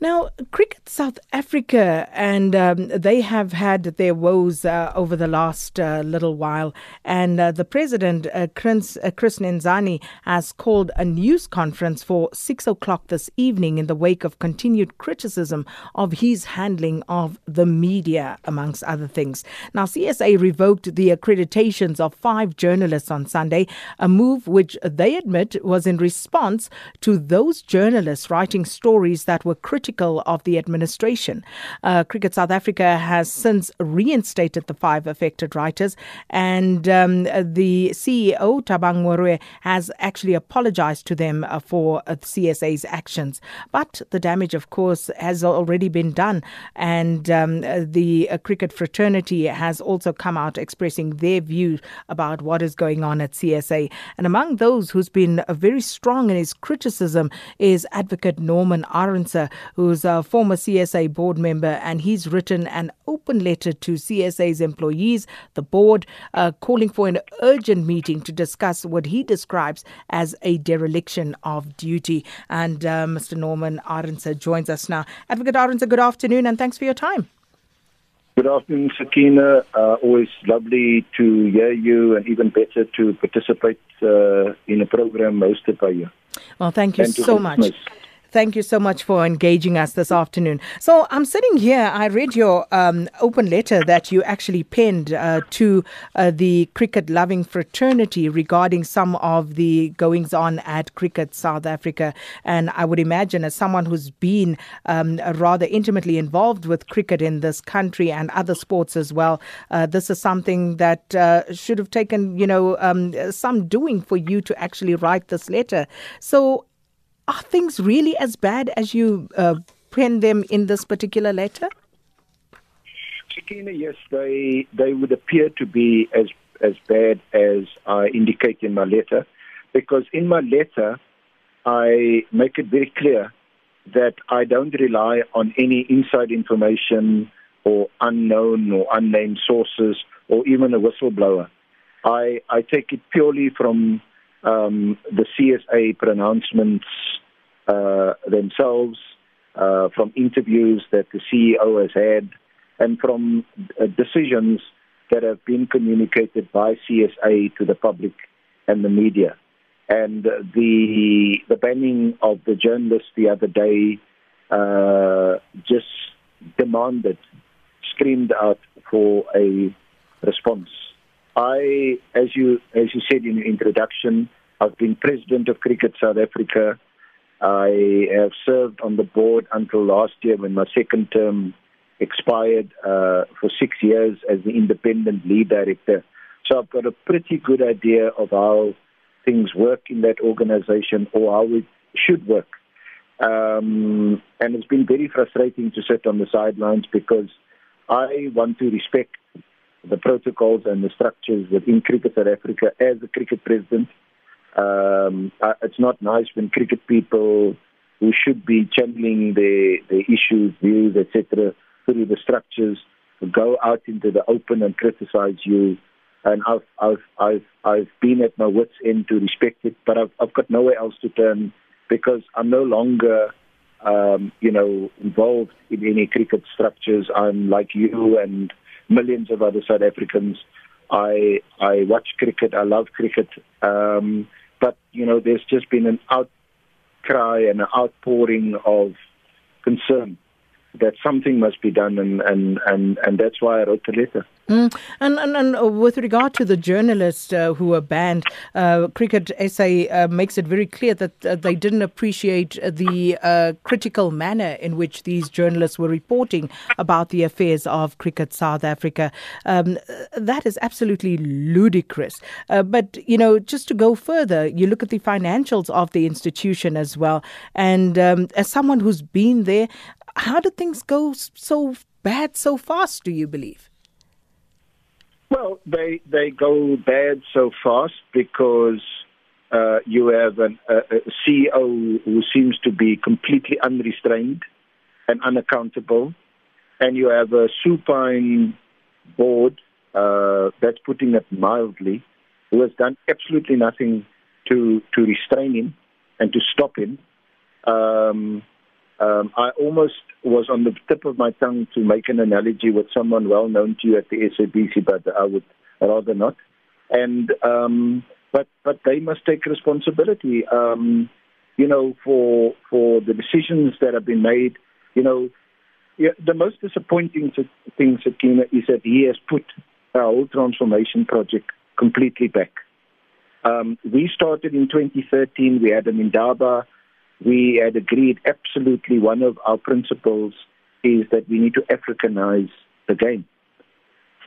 Now, Cricket South Africa, and um, they have had their woes uh, over the last uh, little while. And uh, the president, uh, Chris, uh, Chris Nenzani, has called a news conference for six o'clock this evening in the wake of continued criticism of his handling of the media, amongst other things. Now, CSA revoked the accreditations of five journalists on Sunday, a move which they admit was in response to those journalists writing stories that were critical of the administration. Uh, Cricket South Africa has since reinstated the five affected writers, and um, the CEO, Thabang Moroe, has actually apologized to them uh, for uh, CSA's actions. But the damage, of course, has already been done, and um, the uh, cricket fraternity has also come out expressing their view about what is going on at CSA. And among those who's been very strong in his criticism is Advocate Norman Arendse, who's a former CSA board member, and he's written an open letter to CSA's employees, the board, uh, calling for an urgent meeting to discuss what he describes as a dereliction of duty. And uh, Mr. Norman Arendse joins us now. Advocate Arendse, good afternoon, and thanks for your time. Good afternoon, Sakina. Uh, always lovely to hear you, and even better to participate uh, in a program hosted by you. Well, thank you so much. Thank you so much for engaging us this afternoon. So I'm sitting here. I read your um, open letter that you actually penned uh, to uh, the cricket loving fraternity regarding some of the goings on at Cricket South Africa. And I would imagine, as someone who's been um, rather intimately involved with cricket in this country and other sports as well, uh, this is something that uh, should have taken, you know, um, some doing for you to actually write this letter. So are things really as bad as you uh, pen them in this particular letter? Yes, they they would appear to be as as bad as I indicate in my letter, because in my letter I make it very clear that I don't rely on any inside information or unknown or unnamed sources or even a whistleblower. I, I take it purely from um, the CSA pronouncements uh, themselves, uh, from interviews that the CEO has had, and from uh, decisions that have been communicated by CSA to the public and the media. And the the banning of the journalist the other day uh, just demanded, screamed out for a response. I, as you as you said in your introduction, I've been president of Cricket South Africa. I have served on the board until last year when my second term expired uh, for six years as the independent lead director. So I've got a pretty good idea of how things work in that organization or how it should work. Um, and it's been very frustrating to sit on the sidelines because I want to respect the protocols and the structures within Cricket South Africa as a cricket president. Um, it's not nice when cricket people who should be channeling the the issues, views, etc., through the structures, go out into the open and criticize you. And I've I've I've I've been at my wits' end to respect it, but I've I've got nowhere else to turn because I'm no longer um, you know involved in any cricket structures. I'm like you and millions of other South Africans. I I watch cricket. I love cricket. Um, but you know, there's just been an outcry and an outpouring of concern that something must be done, and and and, and that's why I wrote the letter. Mm. And, and, and uh, with regard to the journalists uh, who were banned, uh, Cricket SA uh, makes it very clear that uh, they didn't appreciate the uh, critical manner in which these journalists were reporting about the affairs of Cricket South Africa. Um, that is absolutely ludicrous. but, you know, just to go further, you look at the financials of the institution as well. And um, as someone who's been there, how did things go so bad so fast, do you believe? Well, they they go bad so fast because uh, you have an, a, CEO who seems to be completely unrestrained and unaccountable, and you have a supine board uh, that's putting it mildly, who has done absolutely nothing to to restrain him and to stop him. Um, um, I almost was on the tip of my tongue to make an analogy with someone well known to you at the SABC, but I would rather not. And um, but but they must take responsibility. Um, you know, for for the decisions that have been made. You know, the most disappointing thing, Sakina, is that he has put our whole transformation project completely back. Um, we started in 2013. We had an Indaba. We had agreed absolutely one of our principles is that we need to Africanize the game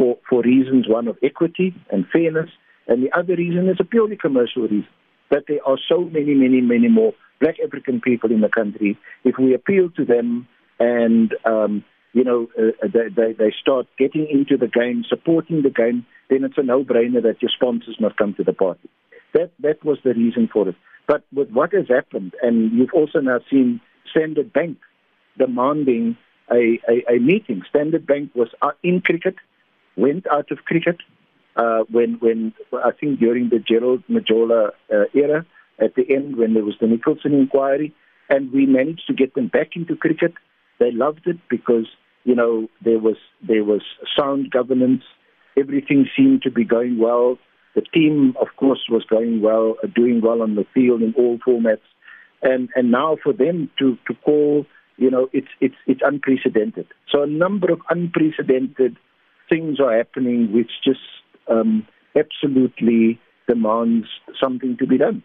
for, for reasons, one of equity and fairness, and the other reason is a purely commercial reason, that there are so many, many, many more black African people in the country. If we appeal to them and, um, you know, uh, they, they, they start getting into the game, supporting the game, then it's a no-brainer that your sponsors must come to the party. That, that was the reason for it. But with what has happened, and you've also now seen Standard Bank demanding a, a, a meeting. Standard Bank was in cricket, went out of cricket uh, when, when I think during the Gerald Majola uh, era, at the end when there was the Nicholson inquiry, and we managed to get them back into cricket. They loved it because you know there was there was sound governance. Everything seemed to be going well. The team, of course, was going well, uh, doing well on the field in all formats, and and now for them to to call, you know, it's it's it's unprecedented. So a number of unprecedented things are happening, which just um, absolutely demands something to be done.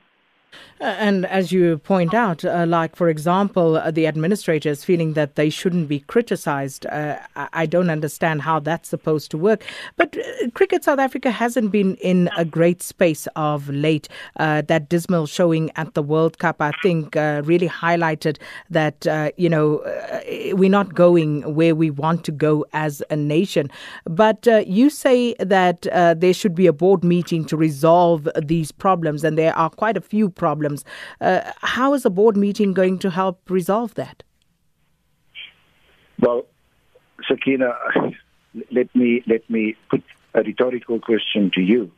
And as you point out, uh, like for example, uh, the administrators feeling that they shouldn't be criticized. Uh, I don't understand how that's supposed to work. But uh, Cricket South Africa hasn't been in a great space of late. Uh, that dismal showing at the World Cup, I think, uh, really highlighted that, you know, we're not going where we want to go as a nation. But you say that there should be a board meeting to resolve these problems, and there are quite a few problems problems. Uh, how is a board meeting going to help resolve that? Well, Sakina, let me let me put a rhetorical question to you.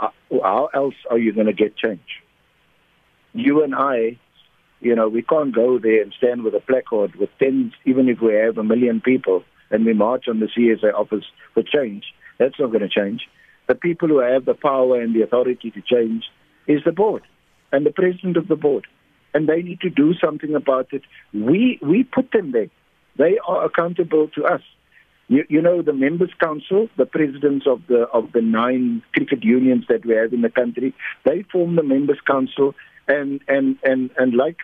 Uh, how else are you going to get change? You and I, you know, we can't go there and stand with a placard with tens, even if we have a million people, and we march on the CSA office for change. That's not going to change. The people who have the power and the authority to change is the board and the president of the board, and they need to do something about it. We we put them there. They are accountable to us. You, you know the members' council, the presidents of the of the nine cricket unions that we have in the country. They form the members' council, and and and and like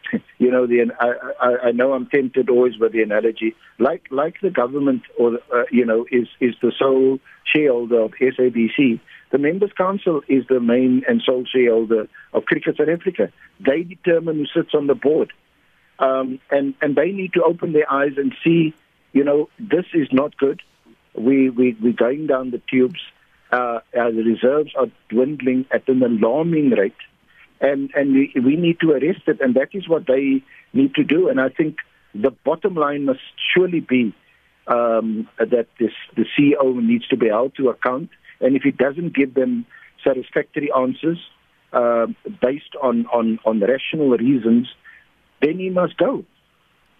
you know the I, I, I know I'm tempted always with the analogy like like the government or uh, you know is is the sole shareholder of SABC the Members Council is the main and sole shareholder of Cricket South Africa. They determine who sits on the board. Um, and, and they need to open their eyes and see, you know, this is not good. We, we, we're going down the tubes. Uh, our reserves are dwindling at an alarming rate. And, and we, we need to arrest it. And that is what they need to do. And I think the bottom line must surely be um, that this, the CEO needs to be held to account and if he doesn't give them satisfactory answers uh, based on, on, on rational reasons, then he must go.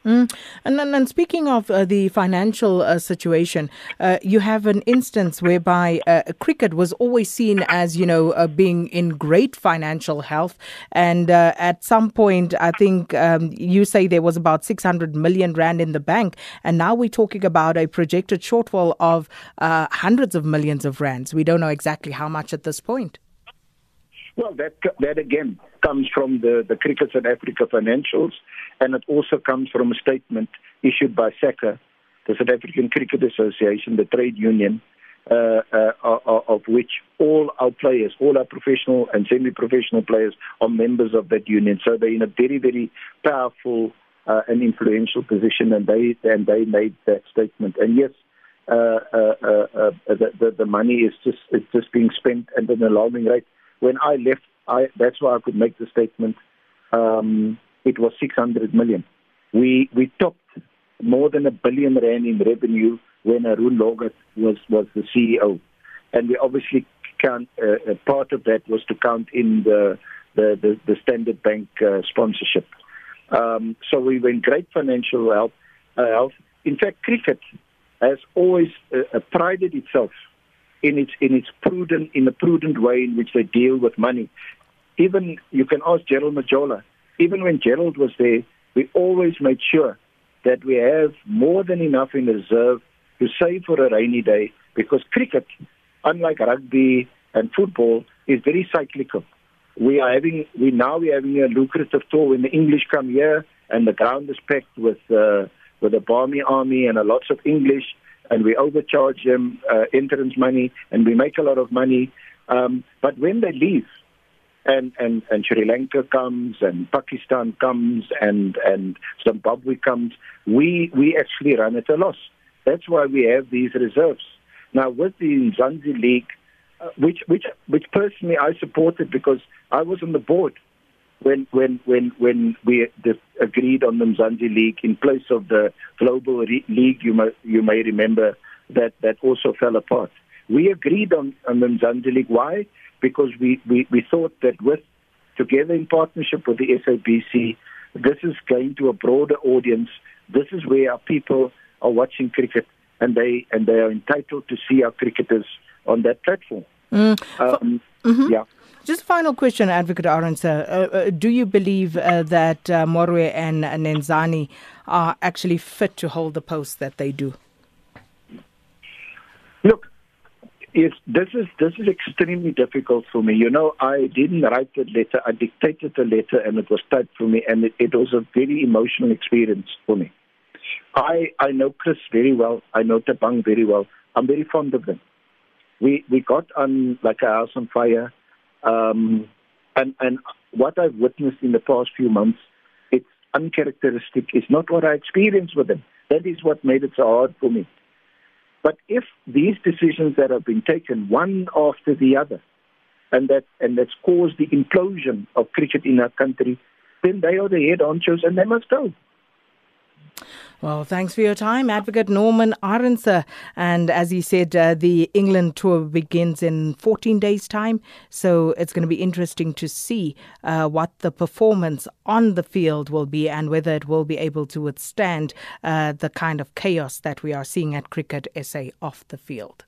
Mm. And, and, and, speaking of uh, the financial uh, situation, uh, you have an instance whereby uh, cricket was always seen as, you know, uh, being in great financial health. And uh, at some point, I think um, you say there was about 600 million rand in the bank. And now we're talking about a projected shortfall of hundreds of millions of rands. We don't know exactly how much at this point. Well, that, that again comes from the, the Cricket South Africa financials and it also comes from a statement issued by SACA, the South African Cricket Association, the trade union, uh, uh, of which all our players, all our professional and semi-professional players are members of that union. So they're in a very, very powerful uh, and influential position, and they and they made that statement. And yes, uh, uh, uh, the, the, the money is just it's just being spent at an alarming rate. When I left, I that's why I could make the statement. Um, it was 600 million. We we topped more than a billion rand in revenue when Haroon Lorgat was was the CEO, and we obviously count uh, part of that was to count in the the, the, the Standard Bank uh, sponsorship. Um, so we were in great financial help, uh, health. In fact, cricket has always uh, uh, prided itself in its in its prudent in a prudent way in which they deal with money. Even you can ask Gerald Majola. Even when Gerald was there, we always made sure that we have more than enough in reserve to save for a rainy day because cricket, unlike rugby and football, is very cyclical. We are having we now we're having a lucrative tour when the English come here and the ground is packed with uh, with a Barmy army and a lots of English and we overcharge them uh, entrance money and we make a lot of money. Um, but when they leave, and, and, and Sri Lanka comes and Pakistan comes and, and Zimbabwe comes, we, we actually run at a loss. That's why we have these reserves. Now, with the Mzansi League, uh, which, which, which personally I supported because I was on the board when when when when we agreed on the Mzansi League in place of the Global Re- League, you may you may remember that that also fell apart. We agreed on, on the Mzansi League. Why? Because we, we, we thought that with together in partnership with the SABC, this is going to a broader audience. This is where our people are watching cricket, and they and they are entitled to see our cricketers on that platform. Mm. Um, mm-hmm. Yeah. Just final question, Advocate Arendse. Uh, uh, do you believe uh, that uh, Moroe and Nenzani are actually fit to hold the post that they do? Look, it's, this is this is extremely difficult for me. You know, I didn't write the letter. I dictated the letter, and it was typed for me, and it, it was a very emotional experience for me. I I know Chris very well. I know Thabang very well. I'm very fond of them. We we got on like a house on fire. Um, and, and what I've witnessed in the past few months, it's uncharacteristic. It's not what I experienced with them. That is what made it so hard for me. But if these decisions that have been taken one after the other, and that and that's caused the implosion of cricket in our country, then they are the head honchos and they must go. Well, thanks for your time, Advocate Norman Arendse. And as he said, uh, the England tour begins in 14 days' time. So it's going to be interesting to see uh, what the performance on the field will be and whether it will be able to withstand uh, the kind of chaos that we are seeing at Cricket SA off the field.